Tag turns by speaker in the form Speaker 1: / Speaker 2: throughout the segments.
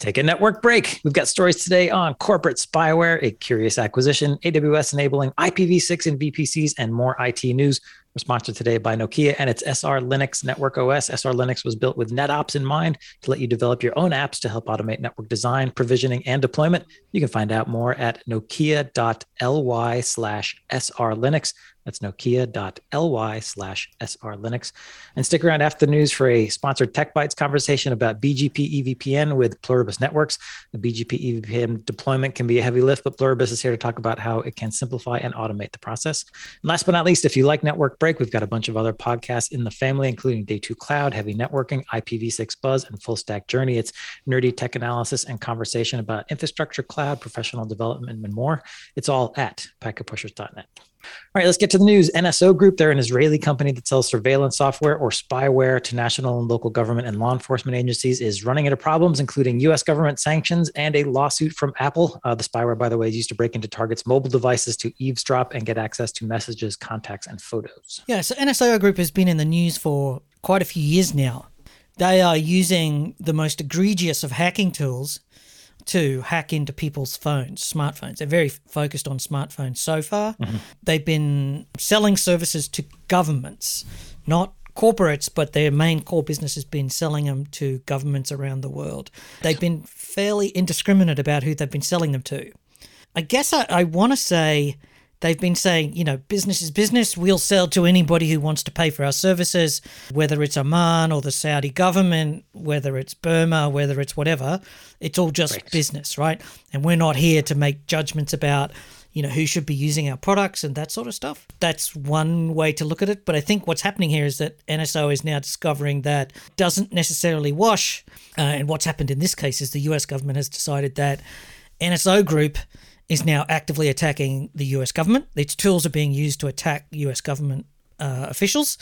Speaker 1: Take a network break. We've got stories today on corporate spyware, a curious acquisition, AWS enabling IPv6 and VPCs, and more IT news. We're sponsored today by Nokia and its SR Linux Network OS. SR Linux was built with NetOps in mind to let you develop your own apps to help automate network design, provisioning, and deployment. You can find out more at nokia.ly slash SR Linux. That's nokia.ly slash srlinux. And stick around after the news for a sponsored Tech Bytes conversation about BGP EVPN with Pluribus Networks. The BGP EVPN deployment can be a heavy lift, but Pluribus is here to talk about how it can simplify and automate the process. And last but not least, if you like Network Break, we've got a bunch of other podcasts in the family, including Day 2 Cloud, Heavy Networking, IPv6 Buzz, and Full Stack Journey. It's nerdy tech analysis and conversation about infrastructure, cloud, professional development, and more. It's all at packetpushers.net. All right, let's get to the news. NSO Group, they're an Israeli company that sells surveillance software or spyware to national and local government and law enforcement agencies, is running into problems, including U.S. government sanctions and a lawsuit from Apple. Uh, the spyware, by the way, is used to break into targets' mobile devices to eavesdrop and get access to messages, contacts, and photos.
Speaker 2: Yeah, so NSO Group has been in the news for quite a few years now. They are using the most egregious of hacking tools to hack into people's phones, smartphones. They're very focused on smartphones so far. Mm-hmm. They've been selling services to governments, not corporates, but their main core business has been selling them to governments around the world. They've been fairly indiscriminate about who they've been selling them to. I guess I, I want to say They've been saying, you know, business is business. We'll sell to anybody who wants to pay for our services, whether it's Oman or the Saudi government, whether it's Burma, whether it's whatever. It's all just right. business, right? And we're not here to make judgments about, you know, who should be using our products and that sort of stuff. That's one way to look at it. But I think what's happening here is that NSO is now discovering that doesn't necessarily wash. Uh, and what's happened in this case is the US government has decided that NSO Group is now actively attacking the US government. Its tools are being used to attack US government uh, officials.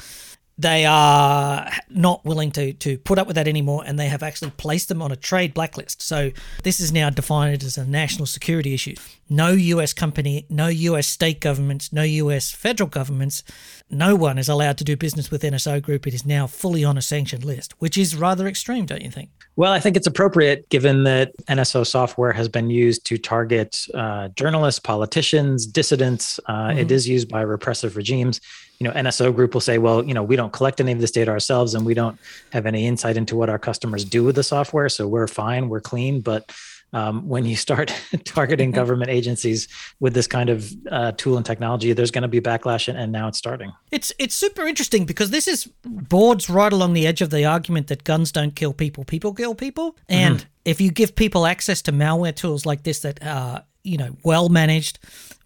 Speaker 2: They are not willing to, to put up with that anymore, and they have actually placed them on a trade blacklist. So, this is now defined as a national security issue. No US company, no US state governments, no US federal governments, no one is allowed to do business with NSO Group. It is now fully on a sanctioned list, which is rather extreme, don't you think?
Speaker 1: Well, I think it's appropriate given that NSO software has been used to target uh, journalists, politicians, dissidents. Uh, mm-hmm. it is used by repressive regimes. You know, NSO Group will say, well, you know, we don't collect any of this data ourselves and we don't have any insight into what our customers do with the software. So we're fine, we're clean. But um, when you start targeting government agencies with this kind of uh, tool and technology, there's going to be backlash, and, and, now it's starting.
Speaker 2: It's it's super interesting because this is boards right along the edge of the argument that guns don't kill people, people kill people, and mm-hmm. if you give people access to malware tools like this that are you know well managed,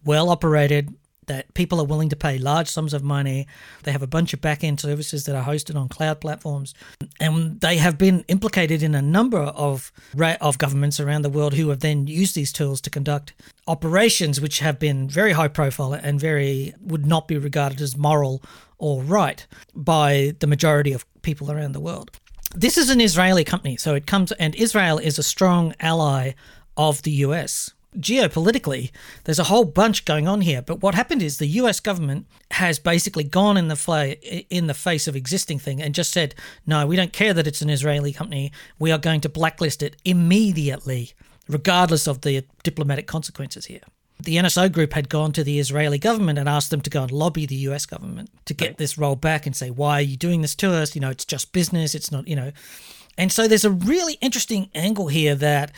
Speaker 2: well operated, that people are willing to pay large sums of money. They have a bunch of back end services that are hosted on cloud platforms, and they have been implicated in a number of of governments around the world who have then used these tools to conduct operations which have been very high profile and very would not be regarded as moral or right by the majority of people around the world. This is an Israeli company, so it comes and Israel is a strong ally of the US geopolitically, there's a whole bunch going on here. But what happened is the U.S. government has basically gone in the fly, in the face of existing thing and just said, "No, we don't care that it's an Israeli company. We are going to blacklist it immediately, regardless of the diplomatic consequences here." The NSO group had gone to the Israeli government and asked them to go and lobby the US government to get this rolled back and say, "Why are you doing this to us? You know, it's just business. It's not, you know." And so there's a really interesting angle here that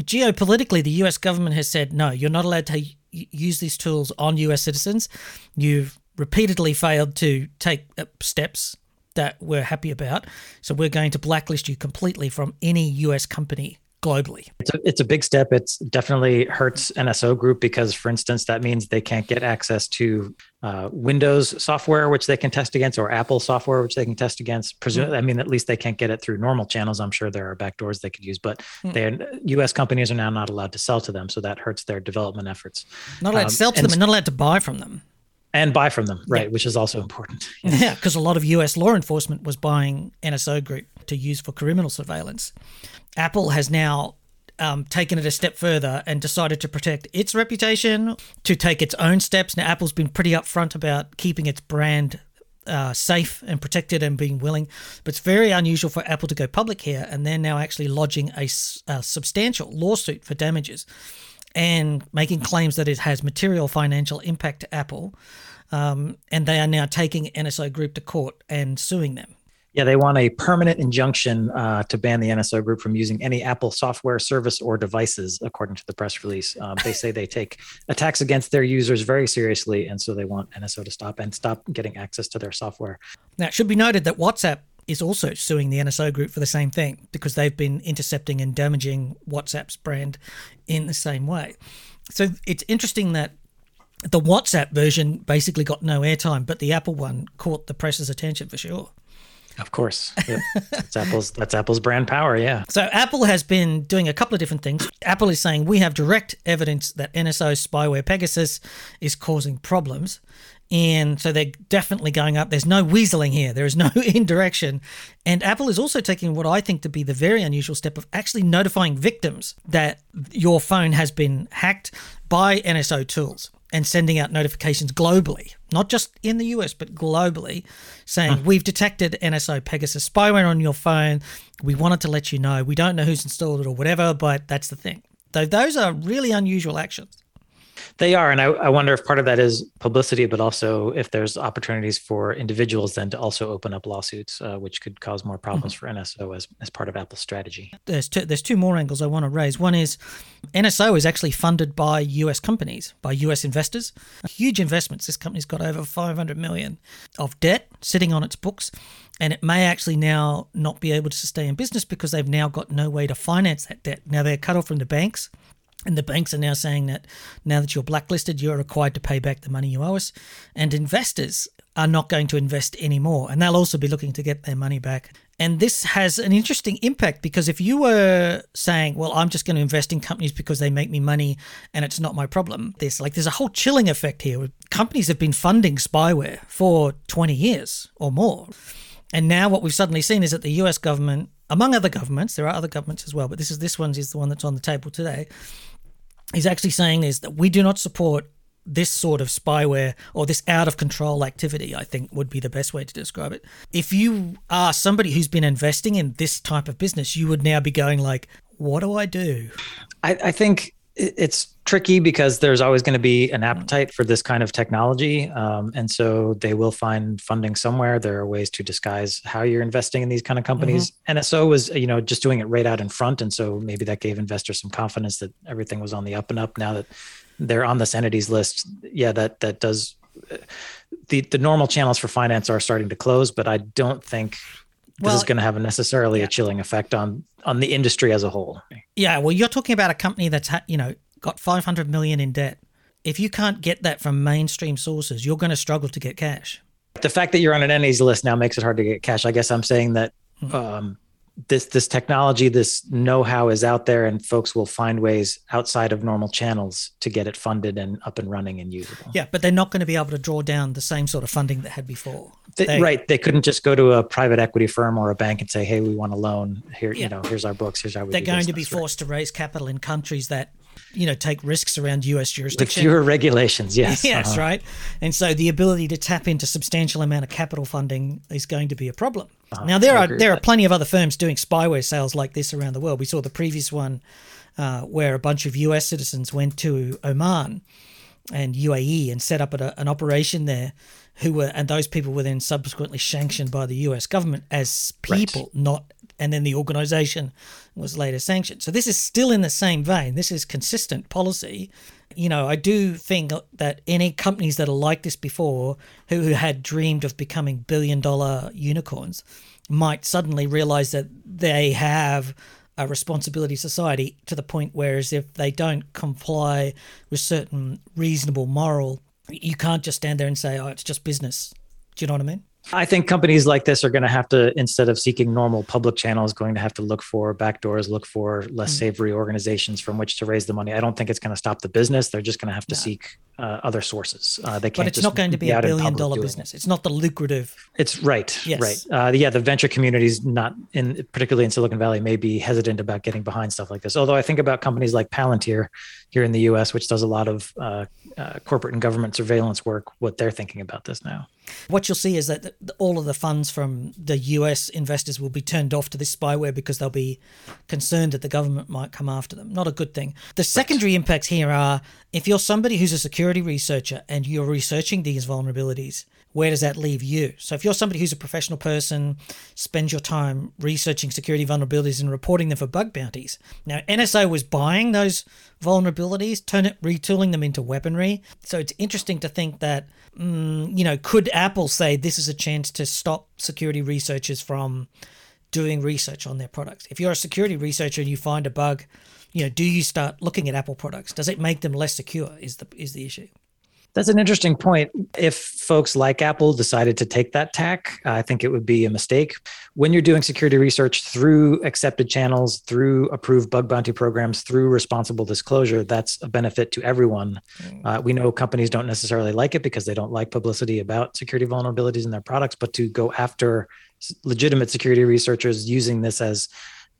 Speaker 2: geopolitically, the US government has said, no, you're not allowed to use these tools on US citizens. You've repeatedly failed to take steps that we're happy about. So we're going to blacklist you completely from any US company globally.
Speaker 1: It's a, it's a big step. It's definitely hurts NSO Group because, for instance, that means they can't get access to uh, Windows software, which they can test against, or Apple software, which they can test against. Presume, mm. I mean, at least they can't get it through normal channels. I'm sure there are backdoors they could use, but mm. U.S. companies are now not allowed to sell to them, so that hurts their development efforts.
Speaker 2: Not allowed um, to sell to them, and not allowed to buy from them.
Speaker 1: And buy from them, right? Yeah. Which is also important.
Speaker 2: Yeah, because a lot of U.S. law enforcement was buying NSO Group to use for criminal surveillance. Apple has now um, taken it a step further and decided to protect its reputation, to take its own steps. Now, Apple's been pretty upfront about keeping its brand uh, safe and protected and being willing. But it's very unusual for Apple to go public here, and they're now actually lodging a, a substantial lawsuit for damages and making claims that it has material financial impact to Apple. Um, and they are now taking NSO Group to court and suing them.
Speaker 1: Yeah, they want a permanent injunction uh, to ban the NSO group from using any Apple software, service, or devices, according to the press release. Um, they say they take attacks against their users very seriously, and so they want NSO to stop and stop getting access to their software.
Speaker 2: Now, it should be noted that WhatsApp is also suing the NSO group for the same thing because they've been intercepting and damaging WhatsApp's brand in the same way. So it's interesting that the WhatsApp version basically got no airtime, but the Apple one caught the press's attention for sure.
Speaker 1: Of course, yep. that's Apple's that's Apple's brand power. Yeah.
Speaker 2: So Apple has been doing a couple of different things. Apple is saying we have direct evidence that NSO spyware Pegasus is causing problems, and so they're definitely going up. There's no weaseling here. There is no indirection, and Apple is also taking what I think to be the very unusual step of actually notifying victims that your phone has been hacked by NSO tools and sending out notifications globally, not just in the US, but globally, saying, huh. We've detected NSO Pegasus spyware on your phone. We wanted to let you know. We don't know who's installed it or whatever, but that's the thing. Though those are really unusual actions.
Speaker 1: They are, and I, I, wonder if part of that is publicity, but also if there's opportunities for individuals then to also open up lawsuits, uh, which could cause more problems mm-hmm. for NSO as, as part of Apple's strategy.
Speaker 2: There's two, there's two more angles I want to raise. One is NSO is actually funded by U.S. companies, by U.S. investors, huge investments. This company's got over 500 million of debt sitting on its books and it may actually now not be able to stay in business because they've now got no way to finance that debt. Now they're cut off from the banks. And the banks are now saying that now that you're blacklisted, you're required to pay back the money you owe us. And investors are not going to invest anymore. And they'll also be looking to get their money back. And this has an interesting impact because if you were saying, well, I'm just going to invest in companies because they make me money and it's not my problem, there's like there's a whole chilling effect here. Companies have been funding spyware for 20 years or more. And now what we've suddenly seen is that the US government, among other governments, there are other governments as well, but this is this one is the one that's on the table today, he's actually saying is that we do not support this sort of spyware or this out of control activity, I think would be the best way to describe it. If you are somebody who's been investing in this type of business, you would now be going like, what do I do?
Speaker 1: I, I think it's tricky because there's always going to be an appetite for this kind of technology. Um, and so they will find funding somewhere. There are ways to disguise how you're investing in these kind of companies. Mm-hmm. NSO was, you know, just doing it right out in front. And so maybe that gave investors some confidence that everything was on the up and up. Now that they're on this entities list, yeah, that, that does, the, the normal channels for finance are starting to close, but I don't think this well, is going to have a necessarily yeah. a chilling effect on on the industry as a whole.
Speaker 2: Yeah, well, you're talking about a company that's you know got 500 million in debt. If you can't get that from mainstream sources, you're going to struggle to get cash.
Speaker 1: The fact that you're on an entities list now makes it hard to get cash. I guess I'm saying that hmm. um, this this technology, this know-how is out there, and folks will find ways outside of normal channels to get it funded and up and running and usable.
Speaker 2: Yeah, but they're not going to be able to draw down the same sort of funding that had before.
Speaker 1: They, they, right? They couldn't just go to a private equity firm or a bank and say, "Hey, we want a loan. Here, yeah. you know, here's our books. Here's how we."
Speaker 2: They're going
Speaker 1: business.
Speaker 2: to be forced right. to raise capital in countries that you know take risks around US jurisdiction.
Speaker 1: With fewer regulations, yes.
Speaker 2: yes, uh-huh. right. And so the ability to tap into substantial amount of capital funding is going to be a problem. Uh-huh. Now there I are there are plenty of other firms doing spyware sales like this around the world. We saw the previous one uh, where a bunch of US citizens went to Oman and UAE and set up a, an operation there who were and those people were then subsequently sanctioned by the US government as people, right. not and then the organization was later sanctioned. So this is still in the same vein. This is consistent policy. You know, I do think that any companies that are like this before, who, who had dreamed of becoming billion dollar unicorns, might suddenly realize that they have a responsibility society to the point whereas if they don't comply with certain reasonable moral, you can't just stand there and say, oh, it's just business. Do you know what I mean?
Speaker 1: I think companies like this are going to have to, instead of seeking normal public channels, going to have to look for backdoors, look for less mm-hmm. savory organizations from which to raise the money. I don't think it's going to stop the business. They're just going to have to no. seek uh, other sources. Uh, they can't.
Speaker 2: But it's not going to be a billion dollar business. It. It's not the lucrative.
Speaker 1: It's right. Yes. Right. Uh, yeah. The venture communities, not in particularly in Silicon Valley, may be hesitant about getting behind stuff like this. Although I think about companies like Palantir here in the U.S., which does a lot of uh, uh, corporate and government surveillance work, what they're thinking about this now.
Speaker 2: What you'll see is that all of the funds from the US investors will be turned off to this spyware because they'll be concerned that the government might come after them. Not a good thing. The secondary impacts here are if you're somebody who's a security researcher and you're researching these vulnerabilities, where does that leave you? So if you're somebody who's a professional person, spends your time researching security vulnerabilities and reporting them for bug bounties. Now NSO was buying those vulnerabilities, turn it, retooling them into weaponry. So it's interesting to think that, mm, you know, could Apple say this is a chance to stop security researchers from doing research on their products? If you're a security researcher and you find a bug, you know, do you start looking at Apple products? Does it make them less secure? Is the is the issue?
Speaker 1: That's an interesting point. If folks like Apple decided to take that tack, I think it would be a mistake. When you're doing security research through accepted channels, through approved bug bounty programs, through responsible disclosure, that's a benefit to everyone. Mm. Uh, we know companies don't necessarily like it because they don't like publicity about security vulnerabilities in their products, but to go after legitimate security researchers using this as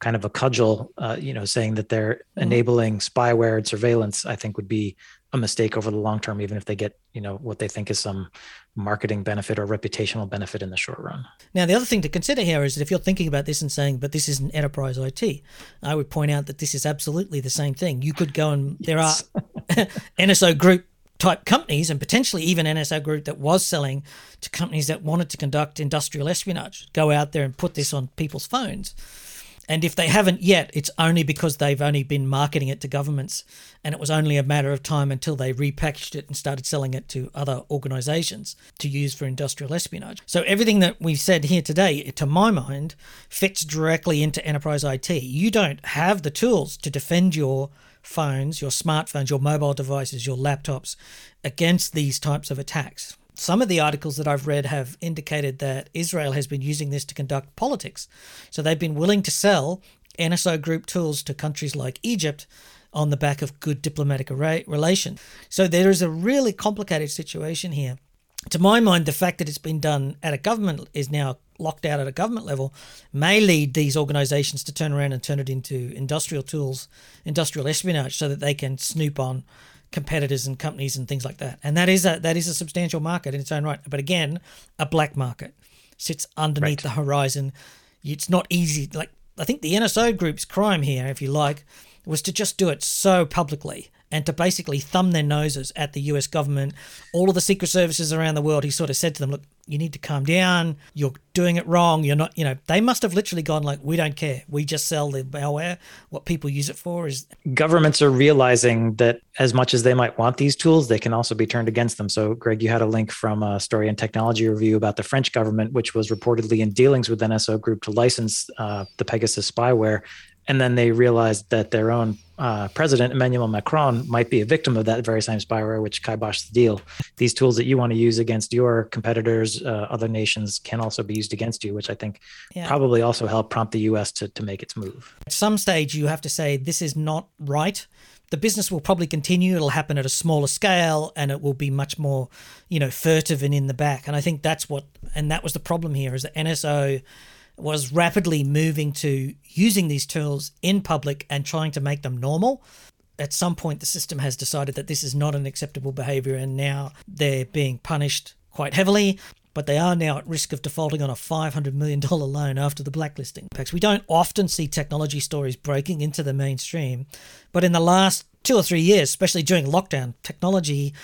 Speaker 1: kind of a cudgel, uh, you know, saying that they're mm-hmm. enabling spyware and surveillance, I think would be a mistake over the long term, even if they get, you know, what they think is some marketing benefit or reputational benefit in the short run.
Speaker 2: Now, the other thing to consider here is that if you're thinking about this and saying, but this isn't enterprise IT, I would point out that this is absolutely the same thing. You could go and there are NSO group type companies and potentially even NSO group that was selling to companies that wanted to conduct industrial espionage, go out there and put this on people's phones and if they haven't yet, it's only because they've only been marketing it to governments. And it was only a matter of time until they repackaged it and started selling it to other organizations to use for industrial espionage. So everything that we've said here today, to my mind, fits directly into enterprise IT. You don't have the tools to defend your phones, your smartphones, your mobile devices, your laptops against these types of attacks some of the articles that I've read have indicated that Israel has been using this to conduct politics. So they've been willing to sell NSO group tools to countries like Egypt on the back of good diplomatic relations. So there is a really complicated situation here. To my mind, the fact that it's been done at a government is now locked out at a government level may lead these organizations to turn around and turn it into industrial tools, industrial espionage, so that they can snoop on competitors and companies and things like that. And that is a that is a substantial market in its own right. But again, a black market sits underneath right. the horizon. It's not easy. Like I think the NSO group's crime here, if you like, was to just do it so publicly and to basically thumb their noses at the US government, all of the secret services around the world. He sort of said to them, look, you need to calm down. You're doing it wrong. You're not, you know, they must have literally gone like, we don't care. We just sell the malware. What people use it for is.
Speaker 1: Governments are realizing that as much as they might want these tools, they can also be turned against them. So, Greg, you had a link from a story and technology review about the French government, which was reportedly in dealings with NSO Group to license uh, the Pegasus spyware and then they realized that their own uh, president Emmanuel Macron might be a victim of that very same spyware, which kiboshed the deal. These tools that you want to use against your competitors, uh, other nations, can also be used against you, which I think yeah. probably also helped prompt the U.S. to to make its move.
Speaker 2: At some stage, you have to say this is not right. The business will probably continue. It'll happen at a smaller scale, and it will be much more, you know, furtive and in the back. And I think that's what, and that was the problem here, is that NSO was rapidly moving to using these tools in public and trying to make them normal. At some point, the system has decided that this is not an acceptable behavior, and now they're being punished quite heavily. But they are now at risk of defaulting on a $500 million loan after the blacklisting. We don't often see technology stories breaking into the mainstream, but in the last two or three years, especially during lockdown, technology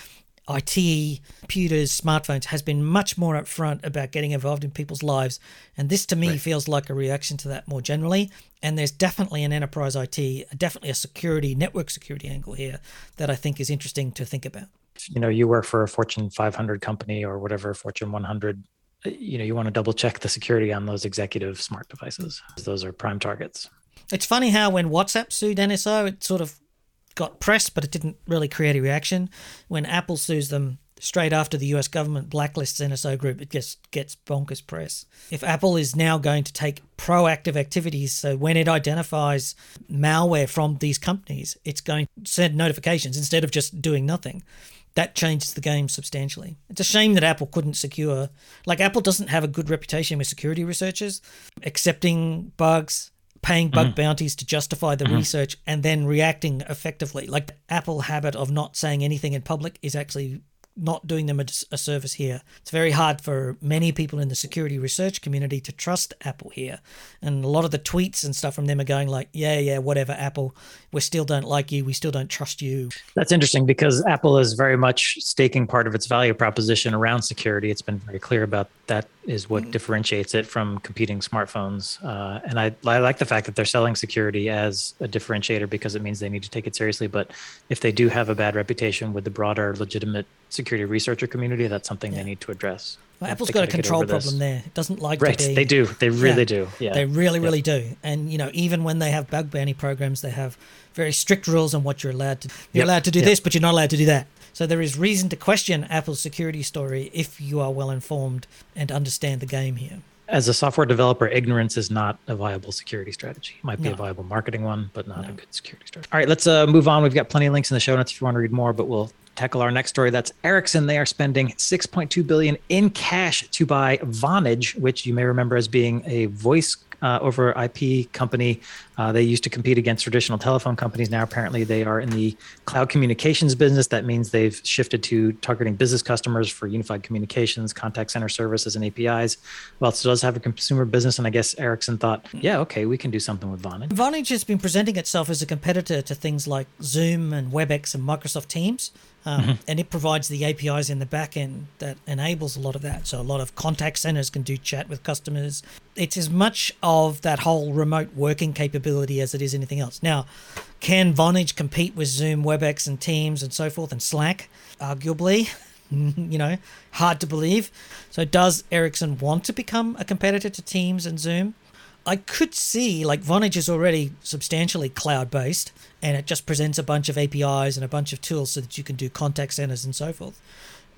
Speaker 2: IT, computers, smartphones has been much more upfront about getting involved in people's lives. And this to me right. feels like a reaction to that more generally. And there's definitely an enterprise IT, definitely a security, network security angle here that I think is interesting to think about.
Speaker 1: You know, you work for a Fortune 500 company or whatever, Fortune 100 uh, you know you want to double check the security on those executive smart devices those are prime targets
Speaker 2: it's funny how when whatsapp sued nso it sort of got press, but it didn't really create a reaction. When Apple sues them straight after the US government blacklists NSO Group, it just gets bonkers press. If Apple is now going to take proactive activities, so when it identifies malware from these companies, it's going to send notifications instead of just doing nothing. that changes the game substantially. It's a shame that Apple couldn't secure, like, Apple doesn't have a good reputation with security researchers, accepting bugs, paying bug mm-hmm. bounties to justify the mm-hmm. research, and then reacting effectively. Like, the Apple habit of not saying anything in public is actually not doing them a, a, service here. It's very hard for many people in the security research community to trust Apple here. And a lot of the tweets and stuff from them are going like, yeah, yeah, whatever, Apple, we still don't like you. We still don't trust you.
Speaker 1: That's interesting because Apple is very much staking part of its value proposition around security. It's been very clear about that is what mm. differentiates it from competing smartphones. Uh, and I, I like the fact that they're selling security as a differentiator because it means they need to take it seriously. But if they do have a bad reputation with the broader legitimate security researcher community, that's something yeah. they need to address.
Speaker 2: Well, Apple's got a control problem this. there. It doesn't like
Speaker 1: right.
Speaker 2: to be.
Speaker 1: Right, they do. They really yeah. do. Yeah.
Speaker 2: They really, really yeah. do. And you know, even when they have bug bounty programs, they have very strict rules on what you're allowed to. You're yep. allowed to do yep. this, but you're not allowed to do that. So there is reason to question Apple's security story if you are well informed and understand the game here.
Speaker 1: As a software developer, ignorance is not a viable security strategy. It might be no. a viable marketing one, but not no. a good security strategy. All right, let's uh, move on. We've got plenty of links in the show notes if you want to read more, but we'll tackle our next story. That's Ericsson. They are spending 6.2 billion in cash to buy Vonage, which you may remember as being a voice uh, over IP company. Uh, they used to compete against traditional telephone companies. Now, apparently, they are in the cloud communications business. That means they've shifted to targeting business customers for unified communications, contact center services, and APIs. Well, it does have a consumer business, and I guess Ericsson thought, yeah, okay, we can do something with Vonage.
Speaker 2: Vonage has been presenting itself as a competitor to things like Zoom and WebEx and Microsoft Teams. Um, mm-hmm. And it provides the APIs in the back end that enables a lot of that. So a lot of contact centers can do chat with customers. It's as much of that whole remote working capability as it is anything else. Now, can Vonage compete with Zoom, WebEx, and Teams and so forth, and Slack? Arguably. you know, hard to believe. So, does Ericsson want to become a competitor to Teams and Zoom? I could see like Vonage is already substantially cloud based and it just presents a bunch of APIs and a bunch of tools so that you can do contact centers and so forth.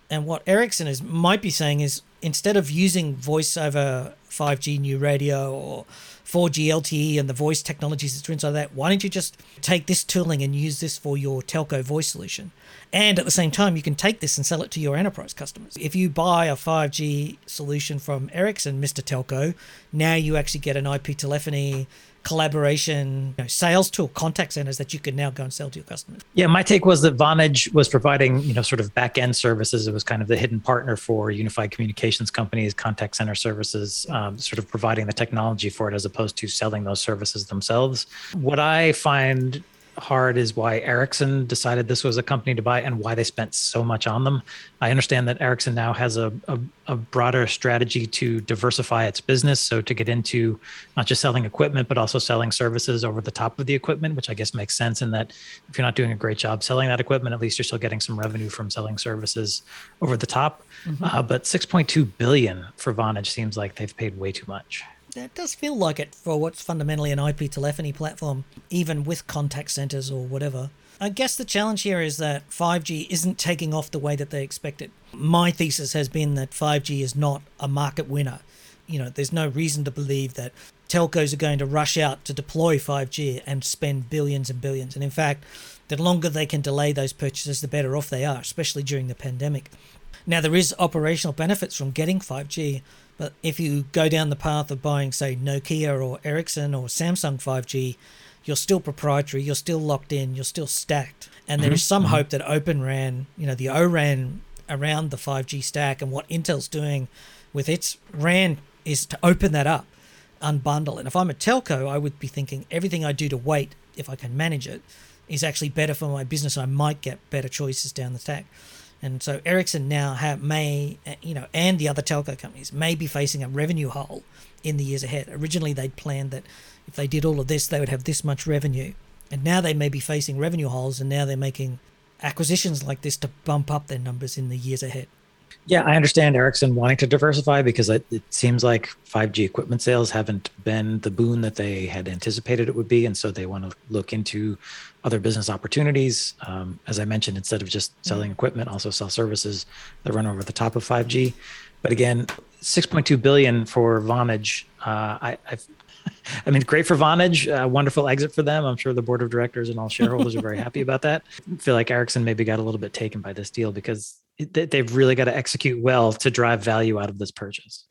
Speaker 2: And what Ericsson is might be saying is instead of using voice over 5G new radio or 4G LTE and the voice technologies that's inside that, why don't you just take this tooling and use this for your telco voice solution? And at the same time, you can take this and sell it to your enterprise customers. If you buy a 5G solution from Ericsson, Mr. Telco, now you actually get an IP telephony collaboration you know, sales tool contact centers that you can now go and sell to your customers?
Speaker 1: Yeah my take was that vonage was providing you know sort of back end services. It was kind of the hidden partner for unified communications companies contact center services um, sort of providing the technology for it as opposed to selling those services themselves. What i find hard is why Ericsson decided this was a company to buy and why they spent so much on them. I understand that Ericsson now has a, a, a, broader strategy to diversify its business. So to get into not just selling equipment, but also selling services over the top of the equipment, which I guess makes sense in that if you're not doing a great job selling that equipment, at least you're still getting some revenue from selling services over the top. Mm-hmm. Uh, but 6.2 billion for Vonage seems like they've paid way too much
Speaker 2: it does feel like it for what's fundamentally an IP telephony platform, even with contact centers or whatever. I guess the challenge here is that 5G isn't taking off the way that they expected. My thesis has been that 5G is not a market winner. You know, there's no reason to believe that telcos are going to rush out to deploy 5G and spend billions and billions. And in fact, the longer they can delay those purchases, the better off they are, especially during the pandemic. Now, there is operational benefits from getting 5G, but if you go down the path of buying, say, Nokia or Ericsson or Samsung 5G, you're still proprietary, you're still locked in, you're still stacked. And there mm-hmm. is some mm-hmm. hope that Open RAN, you know, the ORAN around the 5G stack and what Intel's doing with its RAN is to open that up, unbundle. And if I'm a telco, I would be thinking everything I do to wait, if I can manage it, is actually better for my business. I might get better choices down the stack. And so Ericsson now have, may, uh, you know, and the other telco companies may be facing a revenue hole in the years ahead. Originally, they'd planned that if they did all of this, they would have this much revenue. And now they may be facing revenue holes, and now they're making acquisitions like this to bump up their numbers in the years ahead.
Speaker 1: Yeah, I understand Ericsson wanting to diversify because it, it, seems like 5G equipment sales haven't been the boon that they had anticipated it would be. And so they want to look into other business opportunities. Um, as I mentioned, instead of just selling equipment, also sell services that run over the top of 5G. But again, 6.2 billion for Vonage. Uh, I, I've, I mean, great for Vonage. Uh, wonderful exit for them. I'm sure the board of directors and all shareholders are very happy about that. I feel like Ericsson maybe got a little bit taken by this deal because they've really got to execute well to drive value out of this purchase.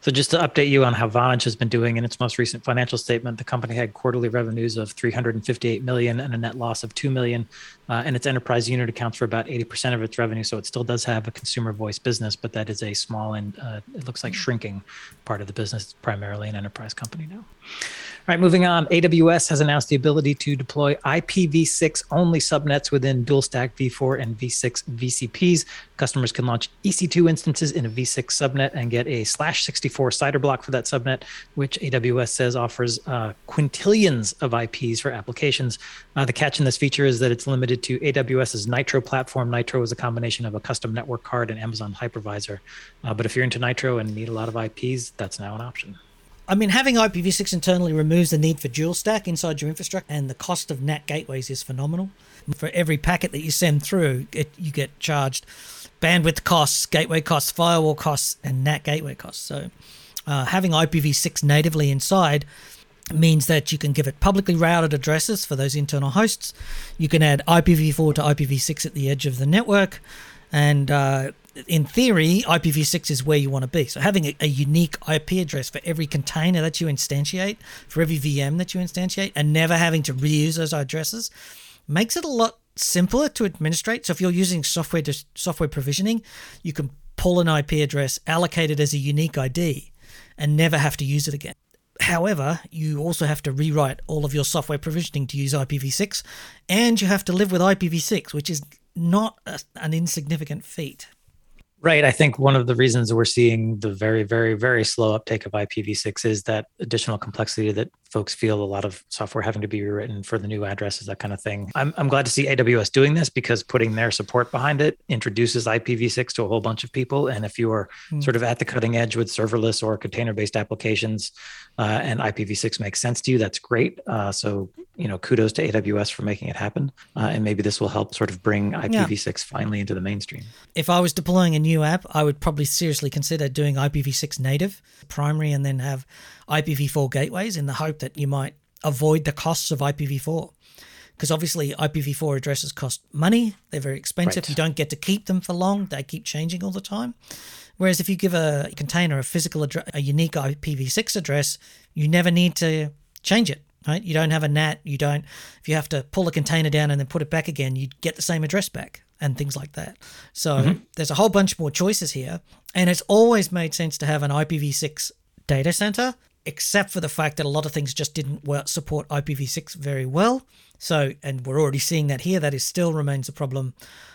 Speaker 1: So just to update you on how Vonage has been doing in its most recent financial statement, the company had quarterly revenues of 358 million and a net loss of 2 million, uh, and its enterprise unit accounts for about 80% of its revenue. So it still does have a consumer voice business, but that is a small and uh, it looks like shrinking part of the business. It's primarily an enterprise company now. All right, moving on. AWS has announced the ability to deploy IPv6 only subnets within dual stack v4 and v6 VCPs. Customers can launch EC2 instances in a v6 subnet and get a slash 64 CIDR block for that subnet, which AWS says offers uh, quintillions of IPs for applications. Uh, the catch in this feature is that it's limited to AWS's Nitro platform. Nitro is a combination of a custom network card and Amazon hypervisor. Uh, but if you're into Nitro and need a lot of IPs, that's now an option.
Speaker 2: I mean, having IPv6 internally removes the need for dual stack inside your infrastructure, and the cost of NAT gateways is phenomenal. For every packet that you send through, it, you get charged bandwidth costs, gateway costs, firewall costs, and NAT gateway costs. So, uh, having IPv6 natively inside means that you can give it publicly routed addresses for those internal hosts. You can add IPv4 to IPv6 at the edge of the network, and uh, in theory, IPv6 is where you want to be. So having a, a, unique IP address for every container that you instantiate, for every VM that you instantiate, and never having to reuse those addresses makes it a lot simpler to administrate. So if you're using software to software provisioning, you can pull an IP address, allocate it as a unique ID, and never have to use it again. However, you also have to rewrite all of your software provisioning to use IPv6, and you have to live with IPv6, which is not a, an insignificant feat.
Speaker 1: Right. I think one of the reasons we're seeing the very, very, very slow uptake of IPv6 is that additional complexity that folks feel a lot of software having to be rewritten for the new addresses, that kind of thing. I'm, I'm glad to see AWS doing this because putting their support behind it introduces IPv6 to a whole bunch of people. And if you are mm. sort of at the cutting edge with serverless or container based applications uh, and IPv6 makes sense to you, that's great. Uh, so, you know, kudos to AWS for making it happen. Uh, and maybe this will help sort of bring IPv6 yeah. finally into the mainstream.
Speaker 2: If I was deploying a new app, I would probably seriously consider doing IPv6 native primary and then have IPv4 gateways in the hope that you might avoid the costs of IPv4. Because obviously, IPv4 addresses cost money, they're very expensive. Right. You don't get to keep them for long, they keep changing all the time. Whereas if you give a container a physical address, a unique IPv6 address, you never need to change it. Right? You don't have a NAT. You don't. If you have to pull a container down and then put it back again, you get the same address back and things like that. So mm-hmm. there's a whole bunch more choices here, and it's always made sense to have an IPv6 data center except for the fact that a lot of things just didn't work, support IPv6 very well. So, and we're already seeing that here. That is still remains a problem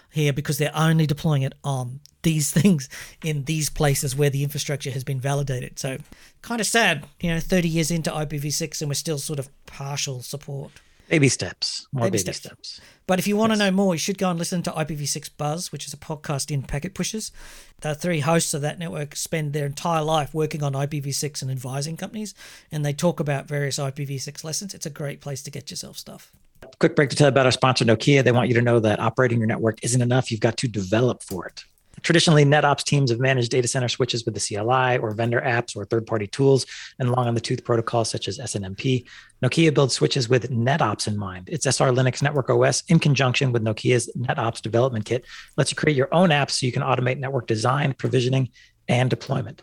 Speaker 2: here because they're only deploying it on these things in these places where the infrastructure has been validated. So, kind of sad, you know, 30 years into IPv6 and we're still sort of partial support.
Speaker 1: Baby steps, more baby, baby steps. steps.
Speaker 2: But if you want yes. to know more, you should go and listen to IPv6 Buzz, which is a podcast in Packet Pushers. The three hosts of that network spend their entire life working on IPv6 and advising companies, and they talk about various IPv6 lessons. It's a great place to get yourself stuff.
Speaker 1: Quick break to tell you about our sponsor, Nokia. They want you to know that operating your network isn't enough. You've got to develop for it. Traditionally, NetOps teams have managed data center switches with the CLI or vendor apps or third party tools and long on the tooth protocols such as SNMP. Nokia builds switches with NetOps in mind. Its SR Linux Network OS, in conjunction with Nokia's NetOps development kit, lets you create your own apps so you can automate network design, provisioning, and deployment.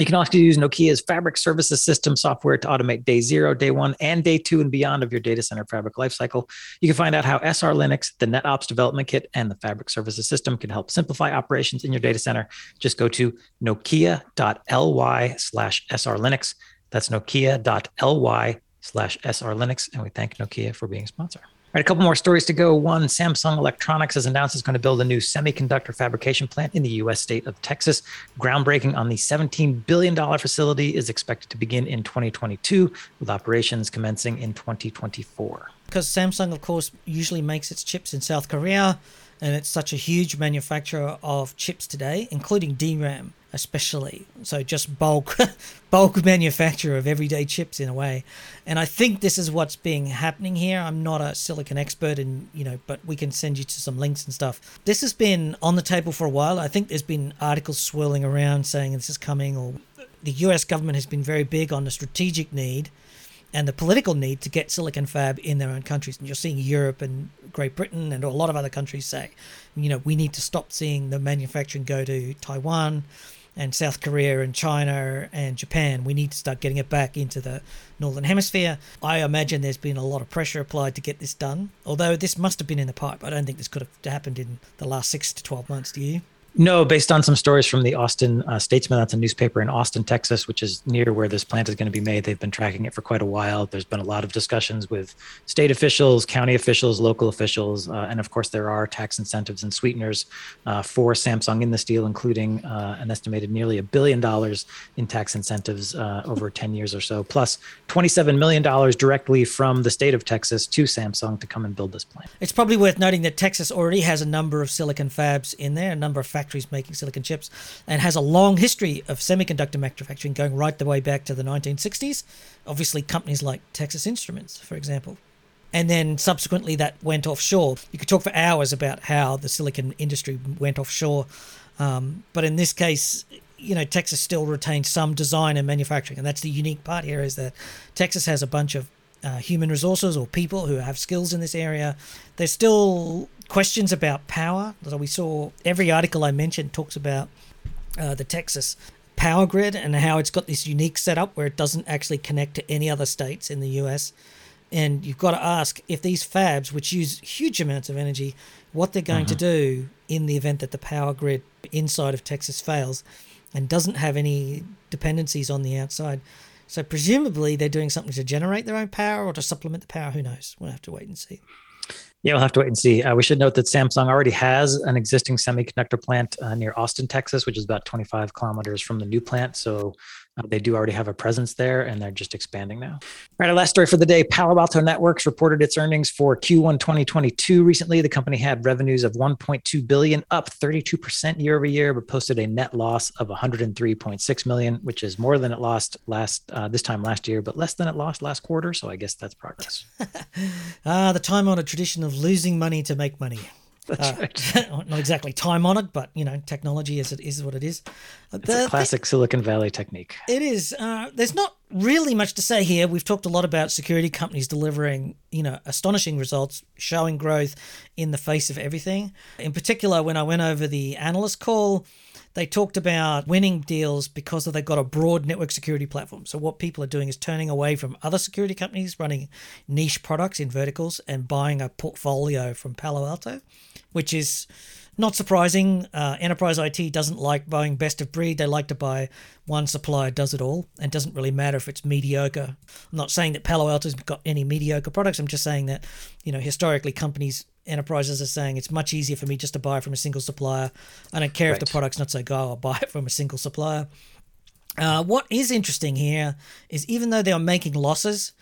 Speaker 1: You can also use Nokia's Fabric Services System software to automate day zero, day one, and day two and beyond of your data center fabric lifecycle. You can find out how SR Linux, the NetOps development kit, and the Fabric Services System can help simplify operations in your data center. Just go to nokia.ly slash srlinux. That's nokia.ly slash srlinux. And we thank Nokia for being a sponsor. Right, a couple more stories to go. One, Samsung Electronics has announced it's going to build a new semiconductor fabrication plant in the U.S. state of Texas. Groundbreaking on the $17 billion facility is expected to begin in 2022, with operations commencing in 2024.
Speaker 2: Because Samsung, of course, usually makes its chips in South Korea, and it's such a huge manufacturer of chips today, including DRAM especially. So just bulk bulk manufacture of everyday chips in a way. And I think this is what's being happening here. I'm not a silicon expert and you know, but we can send you to some links and stuff. This has been on the table for a while. I think there's been articles swirling around saying this is coming or the US government has been very big on the strategic need and the political need to get silicon fab in their own countries. And you're seeing Europe and Great Britain and a lot of other countries say, you know, we need to stop seeing the manufacturing go to Taiwan and South Korea and China and Japan. We need to start getting it back into the northern hemisphere. I imagine there's been a lot of pressure applied to get this done. Although this must have been in the pipe. I don't think this could have happened in the last 6 to 12 months, do you?
Speaker 1: No, based on some stories from the Austin uh, Statesman, that's a newspaper in Austin, Texas, which is near where this plant is going to be made. They've been tracking it for quite a while. There's been a lot of discussions with state officials, county officials, local officials, uh, and of course, there are tax incentives and sweeteners uh, for Samsung in this deal, including uh, an estimated nearly a billion dollars in tax incentives uh, over 10 years or so, plus $27 million directly from the state of Texas to Samsung to come and build this plant.
Speaker 2: It's probably worth noting that Texas already has a number of silicon fabs in there, a number of factories making silicon chips, and has a long history of semiconductor manufacturing going right the way back to the 1960s. Obviously, companies like Texas Instruments, for example. And then subsequently, that went offshore. You could talk for hours about how the silicon industry went offshore. Um, but in this case, you know, Texas still retains some design and manufacturing. And that's the unique part here is that Texas has a bunch of uh, human resources or people who have skills in this area. They're still questions about power. So we saw every article I mentioned talks about uh, the Texas power grid and how it's got this unique setup where it doesn't actually connect to any other states in the US. And you've got to ask if these fabs, which use huge amounts of energy, what they're going mm-hmm. to do in the event that the power grid inside of Texas fails and doesn't have any dependencies on the outside. So presumably they're doing something to generate their own power or to supplement the power. Who knows? We'll have to wait and see.
Speaker 1: Yeah, we'll have to wait and see. Uh, we should note that Samsung already has an existing semiconductor plant uh, near Austin, Texas, which is about 25 kilometers from the new plant. So uh, they do already have a presence there and they're just expanding now. All right, our last story for the day Palo Alto Networks reported its earnings for Q1 2022 recently. The company had revenues of 1.2 billion, up 32% year over year, but posted a net loss of 103.6 million, which is more than it lost last uh, this time last year, but less than it lost last quarter. So I guess that's progress.
Speaker 2: ah, the time honored tradition of losing money to make money. That's uh, right. not exactly time honored, but you know, technology is it is what it is.
Speaker 1: It's the, a classic the, Silicon Valley technique.
Speaker 2: It is. Uh, there's not really much to say here. We've talked a lot about security companies delivering, you know, astonishing results, showing growth in the face of everything. In particular, when I went over the analyst call, they talked about winning deals because they've got a broad network security platform. So what people are doing is turning away from other security companies running niche products in verticals and buying a portfolio from Palo Alto which is not surprising. Uh, enterprise IT doesn't like buying best of breed. They like to buy one supplier does it all, and doesn't really matter if it's mediocre. I'm not saying that Palo Alto's got any mediocre products. I'm just saying that, you know, historically companies, enterprises are saying it's much easier for me just to buy from a single supplier. I don't care right. if the product's not so good. I'll buy it from a single supplier. Uh, what is interesting here is even though they are making losses,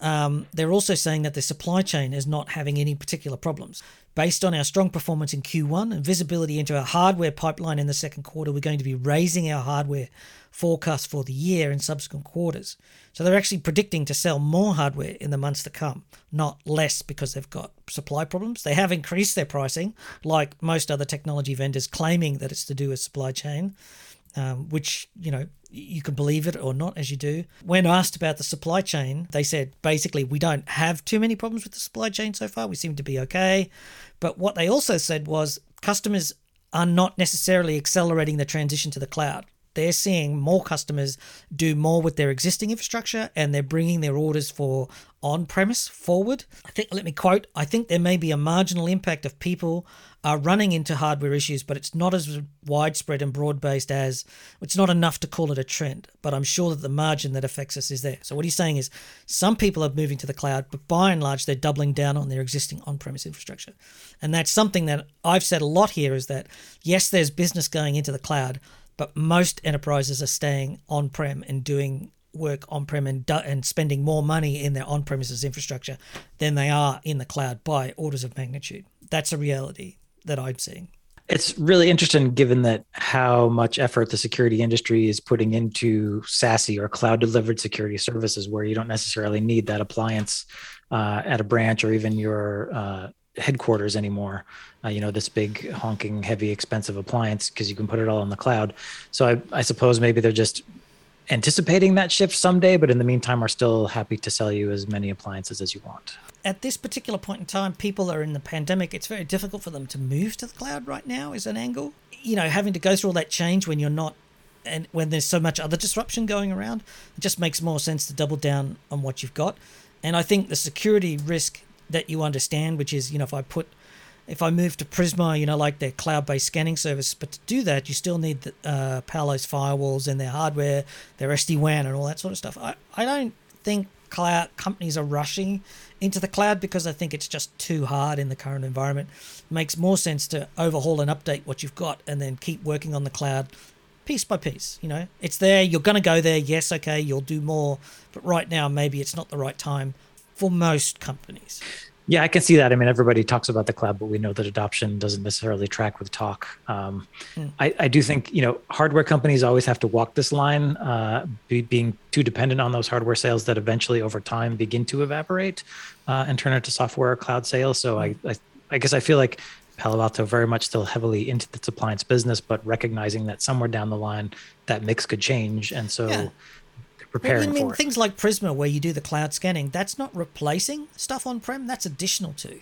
Speaker 2: um, they're also saying that the supply chain is not having any particular problems. Based on our strong performance in Q1 and visibility into our hardware pipeline in the second quarter, we're going to be raising our hardware forecast for the year in subsequent quarters. So they're actually predicting to sell more hardware in the months to come, not less because they've got supply problems. They have increased their pricing, like most other technology vendors, claiming that it's to do with supply chain um, which, you know, you can believe it or not as you do. When asked about the supply chain, they said basically, we don't have too many problems with the supply chain so far. We seem to be okay. But what they also said was customers are not necessarily accelerating the transition to the cloud they're seeing more customers do more with their existing infrastructure and they're bringing their orders for on premise forward. I think, let me quote, I think there may be a marginal impact of people are running into hardware issues, but it's not as widespread and broad based as it's not enough to call it a trend. But I'm sure that the margin that affects us is there. So, what he's saying is some people are moving to the cloud, but by and large, they're doubling down on their existing on premise infrastructure. And that's something that I've said a lot here is that yes, there's business going into the cloud but most enterprises are staying on prem and doing work on prem and, and spending more money in their on premises infrastructure than they are in the cloud by orders of magnitude. That's a reality that I'm seeing.
Speaker 1: It's really interesting given that how much effort the security industry is putting into SASE or cloud delivered security services, where you don't necessarily need that appliance uh, at a branch or even your uh, headquarters anymore. Uh, you know, this big honking, heavy, expensive appliance because you can put it all in the cloud. So I, I suppose maybe they're just anticipating that shift someday, but in the meantime are still happy to sell you as many appliances as you want.
Speaker 2: At this particular point in time, people are in the pandemic. It's very difficult for them to move to the cloud right now, is an angle. You know, having to go through all that change when you're not and when there's so much other disruption going around, it just makes more sense to double down on what you've got. And I think the security risk that you understand, which is, you know, if I put if I move to Prisma, you know, like their cloud-based scanning service, but to do that, you still need the, uh, Palo's firewalls and their hardware, their SD-WAN, and all that sort of stuff. I, I don't think cloud companies are rushing into the cloud because I think it's just too hard in the current environment. It makes more sense to overhaul and update what you've got and then keep working on the cloud piece by piece. You know, it's there. You're going to go there. Yes, okay, you'll do more, but right now maybe it's not the right time for most companies.
Speaker 1: Yeah, I can see that. I mean, everybody talks about the cloud, but we know that adoption doesn't necessarily track with talk. Um, mm. I, I, do think you know hardware companies always have to walk this line, uh, be, being too dependent on those hardware sales that eventually, over time, begin to evaporate uh, and turn into software or cloud sales. So I, I, I guess I feel like Palo Alto very much still heavily into the appliance business, but recognizing that somewhere down the line that mix could change, and so. Yeah preparing I mean,
Speaker 2: things like Prisma, where you do the cloud scanning, that's not replacing stuff on prem. That's additional to.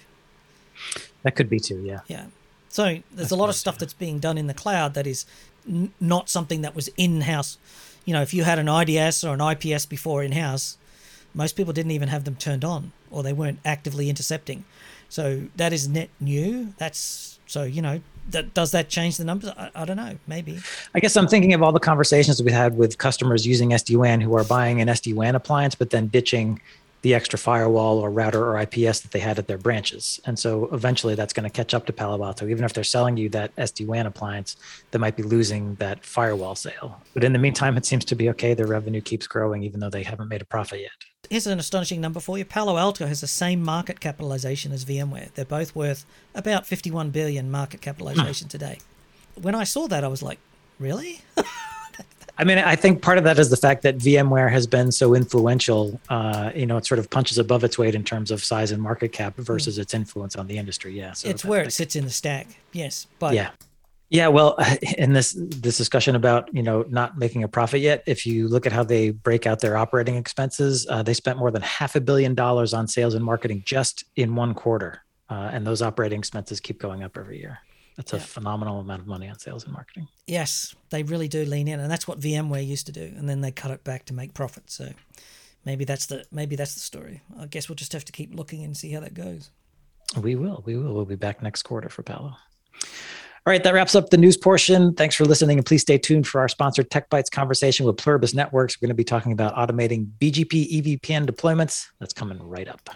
Speaker 1: That could be too. Yeah.
Speaker 2: Yeah. So there's that's a lot of stuff that's being done in the cloud that is n- not something that was in house. You know, if you had an IDS or an IPS before in house, most people didn't even have them turned on or they weren't actively intercepting. So that is net new. That's so you know that does that change the numbers? I, I, don't know. Maybe.
Speaker 1: I guess I'm thinking of all the conversations we've had with customers using SD WAN who are buying an SD WAN appliance, but then ditching the extra firewall or router or IPS that they had at their branches. And so eventually that's going to catch up to Palo Alto. Even if they're selling you that SD WAN appliance, they might be losing that firewall sale. But in the meantime, it seems to be okay. Their revenue keeps growing, even though they haven't made a profit yet.
Speaker 2: Here's an astonishing number for you. Palo Alto has the same market capitalization as VMware. They're both worth about 51 billion market capitalization today. When I saw that, I was like, really?
Speaker 1: I mean, I think part of that is the fact that VMware has been so influential. Uh, you know, it sort of punches above its weight in terms of size and market cap versus its influence on the industry. Yeah,
Speaker 2: so it's where it sits in the stack. Yes, but
Speaker 1: yeah, yeah. Well, in this this discussion about you know not making a profit yet, if you look at how they break out their operating expenses, uh, they spent more than half a billion dollars on sales and marketing just in one quarter, uh, and those operating expenses keep going up every year. That's yeah. a phenomenal amount of money on sales and marketing.
Speaker 2: Yes, they really do lean in, and that's what VMware used to do, and then they cut it back to make profit. So maybe that's the maybe that's the story. I guess we'll just have to keep looking and see how that goes.
Speaker 1: We will. We will. We'll be back next quarter for Palo. All right, that wraps up the news portion. Thanks for listening, and please stay tuned for our sponsored Tech Bytes conversation with Pluribus Networks. We're going to be talking about automating BGP EVPN deployments. That's coming right up.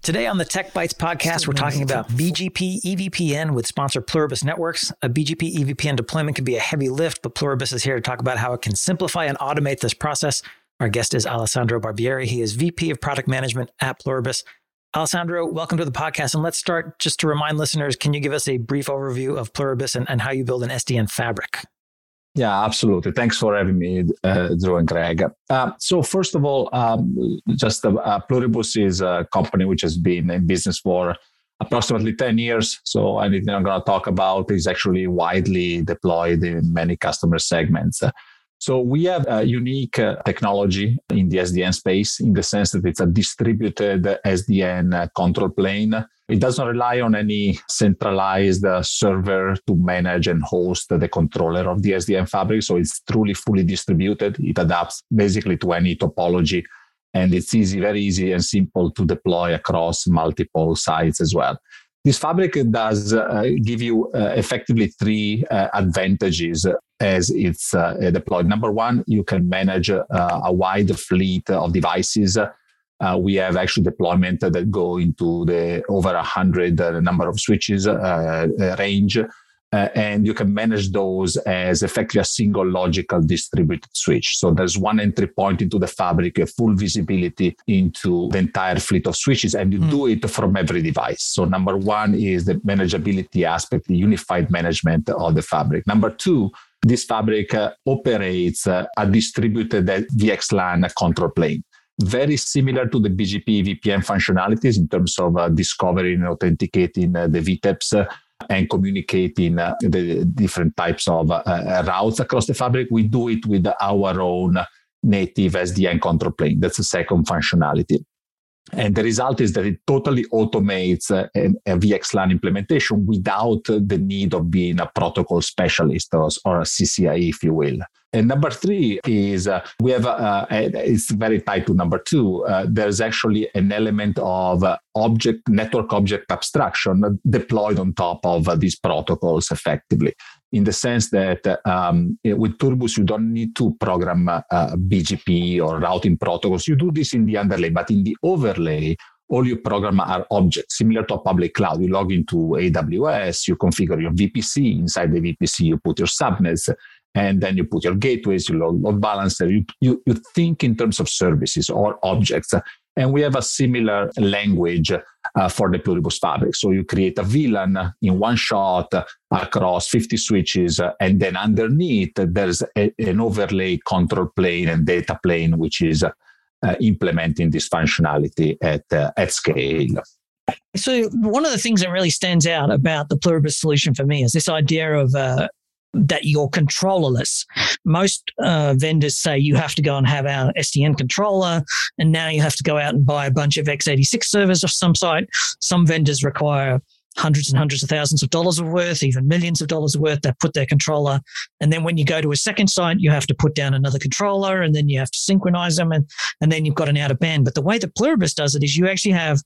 Speaker 1: Today on the Tech Bytes podcast, we're talking about BGP EVPN with sponsor Pluribus Networks. A BGP EVPN deployment can be a heavy lift, but Pluribus is here to talk about how it can simplify and automate this process. Our guest is Alessandro Barbieri. He is VP of Product Management at Pluribus. Alessandro, welcome to the podcast. And let's start just to remind listeners can you give us a brief overview of Pluribus and, and how you build an SDN fabric?
Speaker 3: Yeah, absolutely. Thanks for having me, uh, Drew and Greg. Uh, so, first of all, um, just uh, uh, Pluribus is a company which has been in business for approximately 10 years. So, anything I'm going to talk about is actually widely deployed in many customer segments. So, we have a unique uh, technology in the SDN space in the sense that it's a distributed SDN uh, control plane it doesn't rely on any centralized uh, server to manage and host the controller of the SDN fabric. So it's truly fully distributed. It adapts basically to any topology and it's easy, very easy and simple to deploy across multiple sites as well. This fabric does uh, give you uh, effectively three uh, advantages as it's deployed. Number one, you can manage a wide fleet of devices uh, we have actually deployment that go into the over a hundred uh, number of switches uh range. Uh, and you can manage those as effectively a single logical distributed switch. So there's one entry point into the fabric, a full visibility into the entire fleet of switches, and you mm. do it from every device. So number one is the manageability aspect, the unified management of the fabric. Number two, this fabric uh, operates uh, a distributed VXLAN control plane very similar to the BGP EVPN functionalities in terms of uh, discovering and authenticating uh, the VTEPs. And communicating uh, the different types of uh, uh, routes across the fabric. We do it with our own native SDN control plane. That's the second functionality. And the result is that it totally automates a, a VXLAN implementation without the need of being a protocol specialist or, or a CCIE, if you will. And number three is uh, we have, uh, it's very tied to number two. Uh, there's actually an element of uh, object, network object abstraction deployed on top of uh, these protocols effectively in the sense that um, with Pluribus, you don't need to program uh, BGP or routing protocols. You do this in the underlay, but in the overlay, all you program are objects, similar to a public cloud. You log into AWS, you configure your VPC. Inside the VPC, you put your subnets, and then you put your gateways, your load, load balancer. You, you, you think in terms of services or objects. And we have a similar language uh, for the Pluribus fabric. So you create a VLAN in one shot across 50 switches, and then underneath there's a, an overlay control plane and data plane, which is uh, implementing this functionality at, uh, at scale.
Speaker 2: So one of the things that really stands out about the Pluribus solution for me is this idea of uh, that you're controllerless. Most uh, vendors say you have to go and have our SDN controller, and now you have to go out and buy a bunch of x86 servers of some site. Some vendors require hundreds and hundreds of thousands of dollars of worth, even millions of dollars worth that put their controller. And then when you go to a second site, you have to put down another controller and then you have to synchronize them and, and then you've got an out of band. But the way that Pluribus does it is you actually have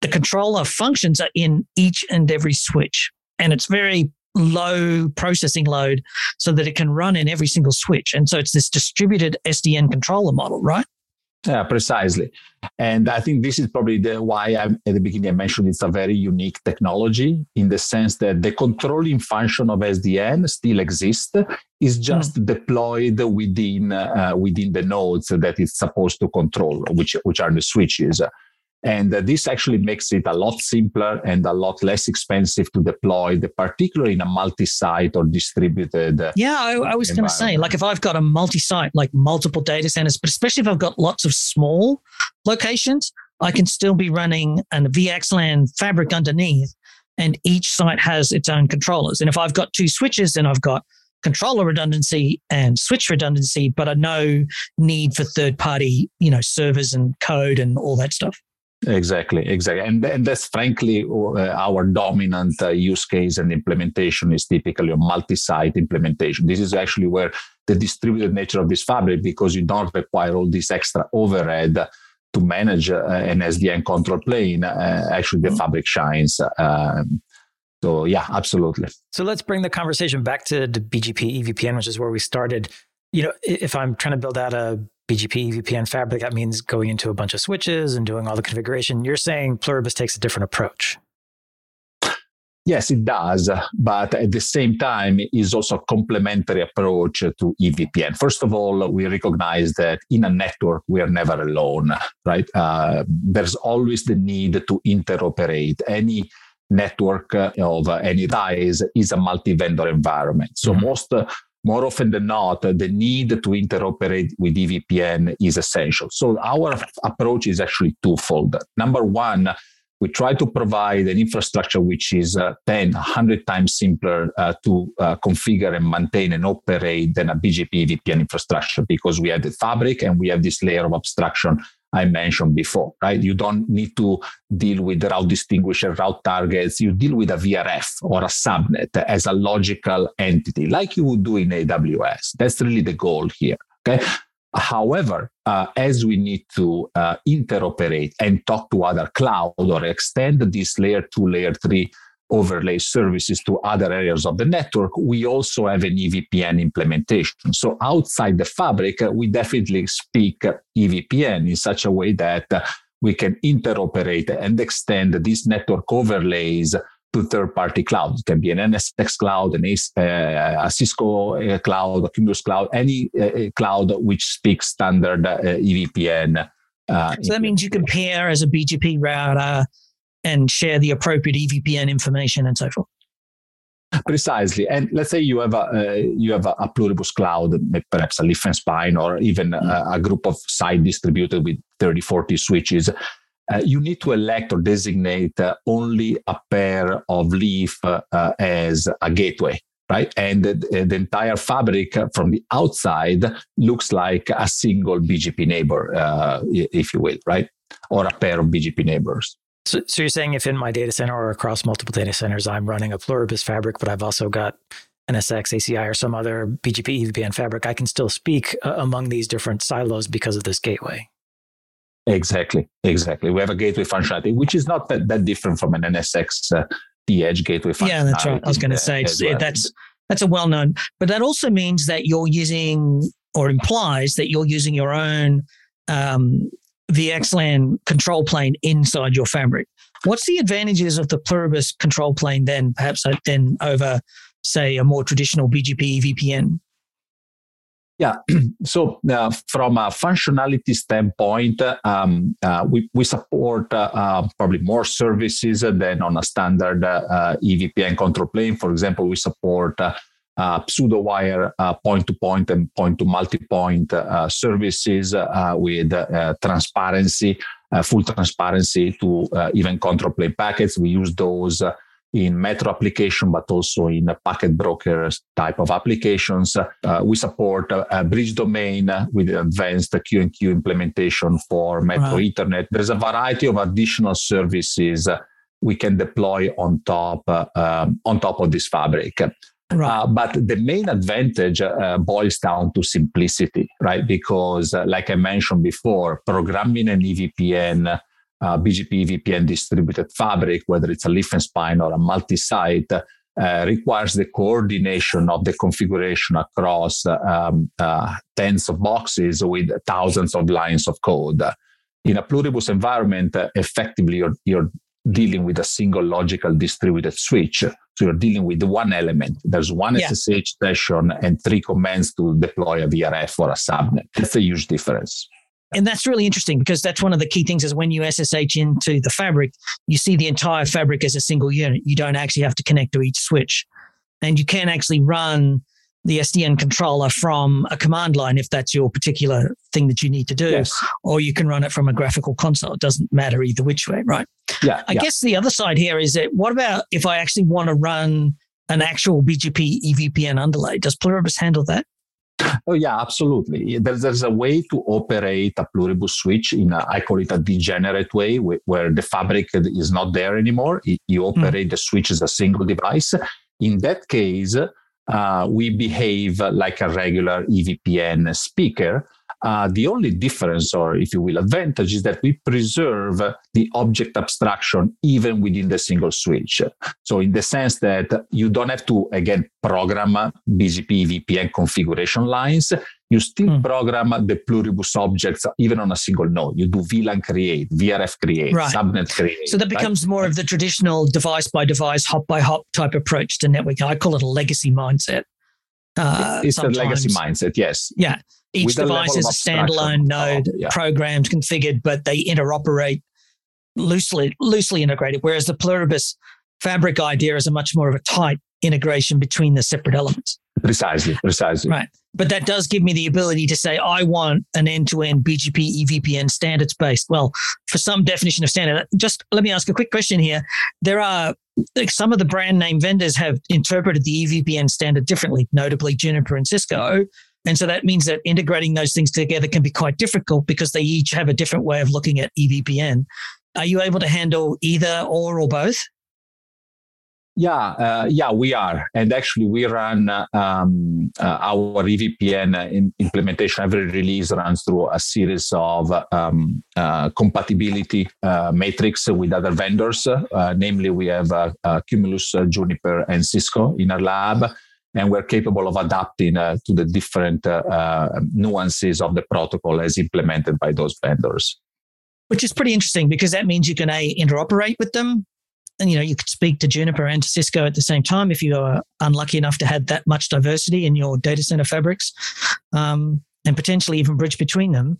Speaker 2: the controller functions are in each and every switch. And it's very low processing load so that it can run in every single switch. And so it's this distributed SDN controller model, right?
Speaker 3: Yeah, precisely. And I think this is probably the why I, at the beginning I mentioned it's a very unique technology in the sense that the controlling function of SDN still exists. Is just mm. deployed within uh, within the nodes that it's supposed to control, which which are the switches. And uh, this actually makes it a lot simpler and a lot less expensive to deploy, particularly in a multi-site or distributed.
Speaker 2: Uh, yeah, I, I was going to say, like if I've got a multi-site, like multiple data centers, but especially if I've got lots of small locations, I can still be running a VXLAN fabric underneath, and each site has its own controllers. And if I've got two switches, then I've got controller redundancy and switch redundancy, but a no need for third party, you know, servers and code and all that stuff.
Speaker 3: Exactly, exactly, and, and that's frankly uh, our dominant uh, use case and implementation is typically a multi-site implementation. This is actually where the distributed nature of this fabric, because you don't require all this extra overhead to manage uh, an SDN control plane, uh, actually the mm-hmm. fabric shines. Um, so yeah, absolutely.
Speaker 1: So let's bring the conversation back to the BGP EVPN, which is where we started. You know, if I'm trying to build out a BGP EVPN fabric, that means going into a bunch of switches and doing all the configuration. You're saying Pluribus takes a different approach.
Speaker 3: Yes, it does, but at the same time, it is also a complementary approach to EVPN. First of all, we recognize that in a network, we are never alone, right? Uh, there's always the need to interoperate. Any network of any size is a multi-vendor environment. So mm-hmm. most more often than not, the need to interoperate with EVPN is essential. So our approach is actually twofold. Number one, we try to provide an infrastructure which is uh, 10, 100 times simpler uh, to uh, configure and maintain and operate than a BGP EVPN infrastructure because we have the fabric and we have this layer of abstraction I mentioned before, right? You don't need to deal with route distinguisher, route targets. You deal with a VRF or a subnet as a logical entity, like you would do in AWS. That's really the goal here. Okay. However, uh, as we need to uh, interoperate and talk to other cloud or extend this layer two, layer three overlay services to other areas of the network, we also have an EVPN implementation. So outside the fabric, uh, we definitely speak EVPN in such a way that uh, we can interoperate and extend these network overlays to third-party clouds. It can be an NSX cloud, an uh, a Cisco uh, cloud, a Cumulus cloud, any uh, cloud which speaks standard uh, EVPN.
Speaker 2: so that means you can pair as a BGP router and share the appropriate EVPN information and so forth.
Speaker 3: Precisely, and let's say you have a uh, you have a, a, pluribus cloud, perhaps a leaf and spine, or even a, a, group of site distributed with 30, 40 switches. uh, you need to elect or designate uh, only a pair of leaf uh, as a gateway right? And the, the, entire fabric from the outside looks like a single BGP neighbor, uh, if you will, right? Or a pair of BGP neighbors.
Speaker 1: So, so you're saying if in my data center or across multiple data centers, I'm running a Pluribus fabric, but I've also got NSX, ACI, or some other BGP EVPN fabric, I can still speak uh, among these different silos because of this gateway.
Speaker 3: Exactly, exactly. We have a gateway functionality, which is not that, that different from an NSX uh, the edge gateway
Speaker 2: Yeah, that's right. I was going to say well. that's that's a well known, but that also means that you're using or implies that you're using your own um, VXLAN control plane inside your fabric. What's the advantages of the Pluribus control plane then, perhaps uh, then over, say, a more traditional BGP EVPN?
Speaker 3: Yeah. So uh, from a functionality standpoint, um, uh, we, we support uh, uh probably more services than on a standard uh, EVPN control plane. For example, we support uh, pseudo wire point to point and point to multi point services with transparency, full transparency to even control plane packets. We use those in metro application, but also in packet broker type of applications. Uh, we support a, a, bridge domain with advanced QinQ implementation for Metro right. Ethernet. There's a variety of additional services we can deploy on top uh, um, on top of this fabric. Right. Uh, but the main advantage uh, boils down to simplicity, right? Because, uh, like I mentioned before, programming an EVPN uh, BGP EVPN distributed fabric, whether it's a leaf and spine or a multi-site, uh, requires the coordination of the configuration across um, uh, tens of boxes with thousands of lines of code. In a pluribus environment, uh, effectively you're, you're dealing with a single logical distributed switch. So you're dealing with one element. There's one yeah. SSH session and three commands to deploy a VRF or a subnet. That's a huge difference
Speaker 2: and that's really interesting because that's one of the key things is when you SSH into the fabric, you see the entire fabric as a single unit. You don't actually have to connect to each switch. And you can actually run the SDN controller from a command line if that's your particular thing that you need to do. Yes. Or you can run it from a graphical console. It doesn't matter either which way, right?
Speaker 3: Yeah.
Speaker 2: I
Speaker 3: yeah.
Speaker 2: guess the other side here is that what about if I actually want to run an actual BGP EVPN underlay? Does Pluribus handle that?
Speaker 3: Oh yeah, absolutely. There's, there's a way to operate a pluribus switch in a, I call it a degenerate way, where the fabric is not there anymore. You hmm. operate mm. the switch as a single device. In that case, uh, we behave like a regular EVPN speaker, uh, the only difference, or if you will, advantage is that we preserve the object abstraction even within the single switch. So, in the sense that you don't have to, again, program BGP EVPN configuration lines, you still mm. program the pluribus objects even on a single node. You do VLAN create, VRF create, right. subnet create.
Speaker 2: So that becomes right? more of the traditional device by device, hop by hop type approach to networking. I call it a legacy mindset.
Speaker 3: Uh, it's sometimes. a legacy mindset, yes.
Speaker 2: Yeah. Each device is a standalone node, oh, yeah. programmed, configured, but they interoperate loosely, loosely integrated. Whereas the Pluribus fabric idea is a much more of a tight integration between the separate elements.
Speaker 3: Precisely, precisely.
Speaker 2: Right. But that does give me the ability to say, I want an end to end BGP EVPN standards based. Well, for some definition of standard, just let me ask a quick question here. There are like some of the brand name vendors have interpreted the EVPN standard differently, notably Juniper and Cisco. And so that means that integrating those things together can be quite difficult because they each have a different way of looking at EVPN. Are you able to handle either or or both?
Speaker 3: Yeah, uh, yeah, we are, and actually, we run um, uh, our EVPN uh, implementation. Every release runs through a series of um, uh, compatibility uh, matrix with other vendors. Uh, namely, we have Cumulus, Juniper, and Cisco in our lab and we're capable of adapting uh, to the different uh, uh, nuances of the protocol as implemented by those vendors.
Speaker 2: Which is pretty interesting because that means you can a interoperate with them, and you know you could speak to Juniper and to Cisco at the same time if you are unlucky enough to have that much diversity in your data center fabrics, um, and potentially even bridge between them.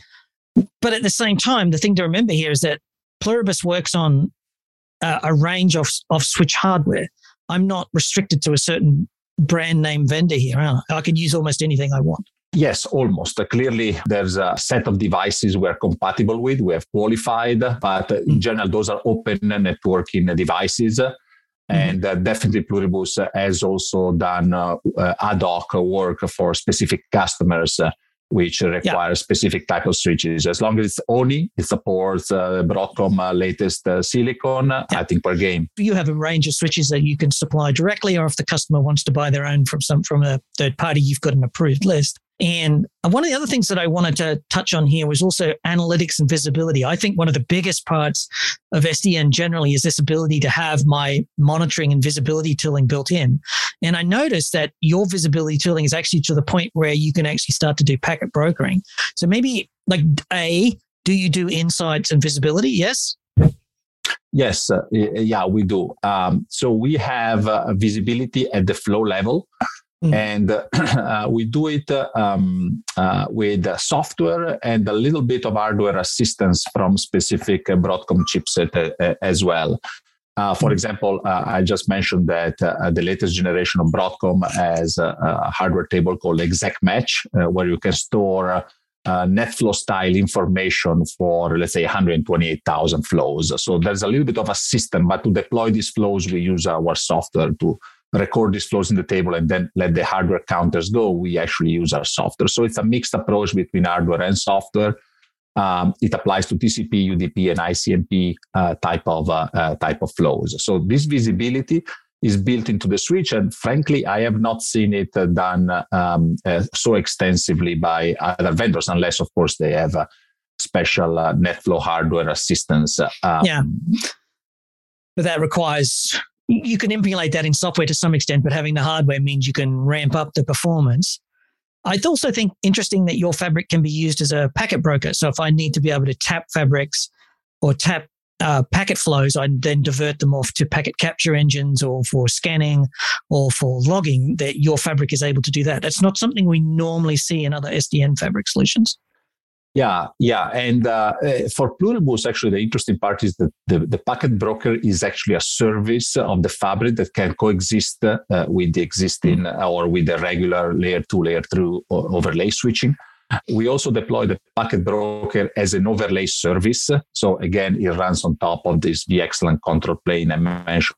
Speaker 2: But at the same time, the thing to remember here is that Pluribus works on a range of, of switch hardware. I'm not restricted to a certain brand name vendor here. I can use almost anything I want.
Speaker 3: Yes, almost. Clearly, there's a set of devices we're compatible with, we have qualified, but in hmm. general, those are open networking devices. Mm-hmm. And uh, definitely Pluribus has also done uh, uh, ad hoc work for specific customers uh, which require yeah. specific type of switches. As long as it's ONIE, it supports uh, Broadcom uh, latest uh, silicon, yeah. I think per game.
Speaker 2: You have a range of switches that you can supply directly, or if the customer wants to buy their own from some from a third party, you've got an approved list. And one of the other things that I wanted to touch on here was also analytics and visibility. I think one of the biggest parts of SDN generally is this ability to have my monitoring and visibility tooling built in. And I noticed that your visibility tooling is actually to the point where you can actually start to do packet brokering. So maybe like A, do you do insights and visibility? Yes.
Speaker 3: Yes, uh, yeah, we do. Um, so we have uh, visibility at the flow level. Mm. And uh, we do it um, uh, with software and a little bit of hardware assistance from specific Broadcom chipset uh, as well. Uh, for mm. example, uh, I just mentioned that uh, the latest generation of Broadcom has a, a hardware table called Exact Match, where you can store NetFlow style information for, let's say, 128,000 flows. So there's a little bit of a system, but to deploy these flows, we use our software to record these flows in the table and then let the hardware counters go, we actually use our software. So it's a mixed approach between hardware and software. Um, it applies to TCP, UDP, and ICMP uh, type of uh, uh, type of flows. So this visibility is built into the switch, and frankly, I have not seen it uh, done um, uh, so extensively by other vendors, unless, of course, they have special uh, NetFlow hardware assistance.
Speaker 2: Um, yeah, but that requires you can emulate that in software to some extent, but having the hardware means you can ramp up the performance. I also think interesting that your fabric can be used as a packet broker. So if I need to be able to tap fabrics or tap uh, packet flows, I then divert them off to packet capture engines or for scanning or for logging. That your fabric is able to do that. That's not something we normally see in other SDN fabric solutions.
Speaker 3: Yeah, yeah. And uh, uh, for Pluribus, actually, the interesting part is that the, the packet broker is actually a service of the fabric that can coexist uh, with the existing mm-hmm. or with the regular layer two, layer three overlay switching. We also deploy the packet broker as an overlay service. So again, it runs on top of this VXLAN control plane I mentioned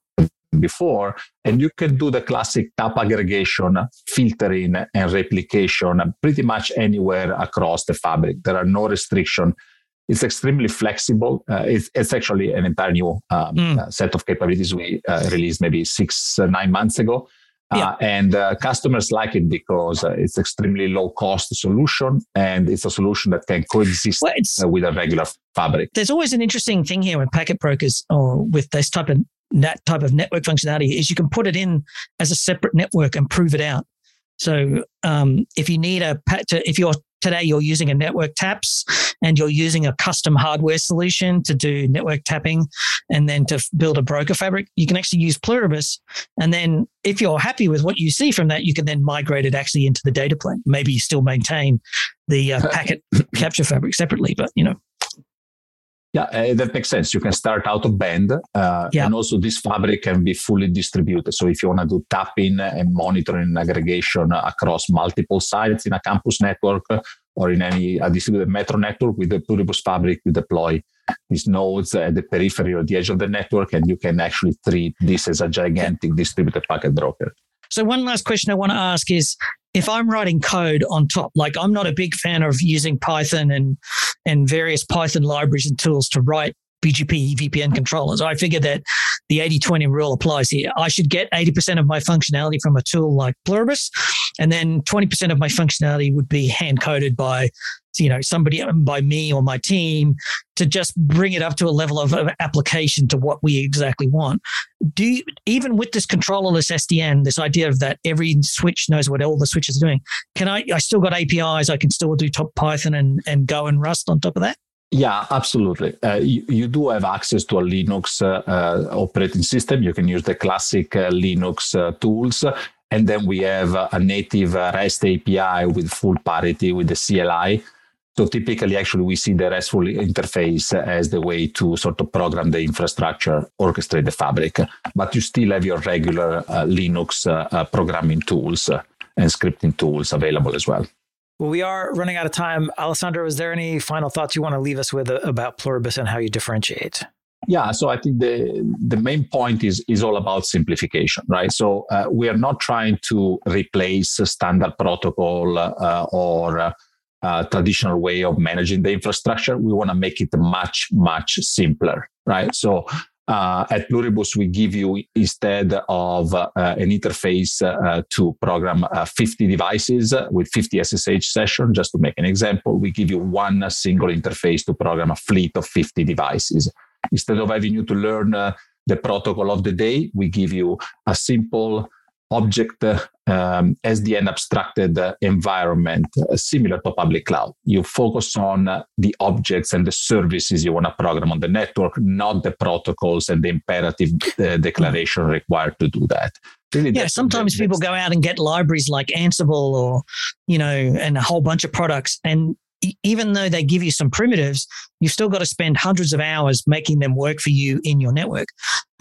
Speaker 3: before. And you can do the classic tap aggregation, filtering, and replication pretty much anywhere across the fabric. There are no restriction. It's extremely flexible. Uh, it's, it's, actually an entire new um, mm. set of capabilities we uh, released maybe six, uh, nine months ago. Uh, yeah. and uh, customers like it because uh, it's extremely low cost solution and it's a solution that can coexist well, with a regular fabric.
Speaker 2: There's always an interesting thing here with packet brokers or with this type of that type of network functionality is you can put it in as a separate network and prove it out. So um, if you need a to, if you're today you're using a network taps and you're using a custom hardware solution to do network tapping and then to build a broker fabric, you can actually use Pluribus. And then if you're happy with what you see from that, you can then migrate it actually into the data plane. Maybe you still maintain the uh, packet capture fabric separately, but you know
Speaker 3: yeah, uh, that makes sense. You can start out of band, uh, yeah. and also this fabric can be fully distributed. So if you want to do tapping and monitoring and aggregation across multiple sites in a campus network or in any a distributed metro network with the Pluribus fabric, you deploy these nodes at the periphery or the edge of the network, and you can actually treat this as a gigantic distributed packet broker.
Speaker 2: So one last question I want to ask is if I'm writing code on top, like I'm not a big fan of using Python and and various Python libraries and tools to write BGP EVPN controllers. I figure that the 80 20 rule applies here. I should get 80% of my functionality from a tool like Pluribus, and then 20% of my functionality would be hand coded by you know somebody by me or my team to just bring it up to a level of, of application to what we exactly want do you, even with this controllerless sdn this idea of that every switch knows what all the switches are doing can i i still got apis i can still do top python and and go and rust on top of that
Speaker 3: yeah, absolutely. Uh, you, you, do have access to a Linux uh, uh, operating system. You can use the classic uh, Linux uh, tools. And then we have a native REST API with full parity with the CLI. So typically, actually, we see the RESTful interface as the way to sort of program the infrastructure, orchestrate the fabric. But you still have your regular Linux programming tools and scripting tools available as well.
Speaker 1: Well, we are running out of time. Alessandro, is there any final thoughts you want to leave us with uh, about Pluribus and how you differentiate?
Speaker 3: Yeah, so I think the the main point is is all about simplification, right? So uh, we are not trying to replace a standard protocol uh, or uh, traditional way of managing the infrastructure. We want to make it much much simpler, right? So uh, at Pluribus, we give you instead of uh, an interface uh, to program uh, 50 devices with 50 SSH sessions, just to make an example, we give you one single interface to program a fleet of 50 devices. Instead of having you to learn uh, the protocol of the day, we give you a simple object um, SDN abstracted environment uh, similar to public cloud. You focus on the objects and the services you want to program on the network, not the protocols and the imperative uh, declaration required to do that.
Speaker 2: Really, yeah, sometimes people go out and get libraries like Ansible or, you know, and a whole bunch of products. And even though they give you some primitives, you've still got to spend hundreds of hours making them work for you in your network.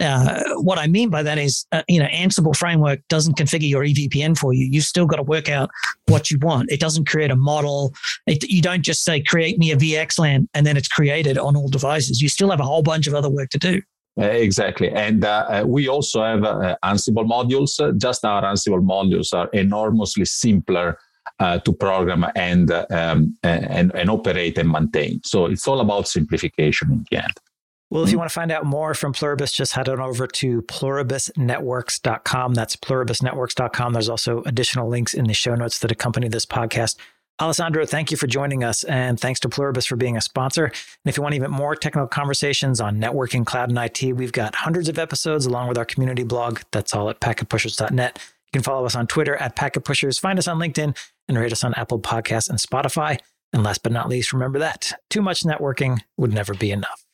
Speaker 2: Uh, what I mean by that is, uh, you know, Ansible framework doesn't configure your EVPN for you. You've still got to work out what you want. It doesn't create a model. It, you don't just say, create me a VXLAN and then it's created on all devices. You still have a whole bunch of other work to do.
Speaker 3: exactly. And uh, uh, we also have uh, Ansible modules. Just our Ansible modules are enormously simpler uh, to program and, um, and, and operate and maintain. So it's all about simplification in the end.
Speaker 1: Well, if you want to find out more from Pluribus, just head on over to pluribusnetworks.com. That's pluribusnetworks.com. There's also additional links in the show notes that accompany this podcast. Alessandro, thank you for joining us, and thanks to Pluribus for being a sponsor. And if you want even more technical conversations on networking, cloud, and IT, we've got hundreds of episodes along with our community blog. That's all at packetpushers.net. Can follow us on Twitter at Packet Pushers, find us on LinkedIn, and rate us on Apple Podcasts and Spotify. And last but not least, remember that too much networking would never be enough.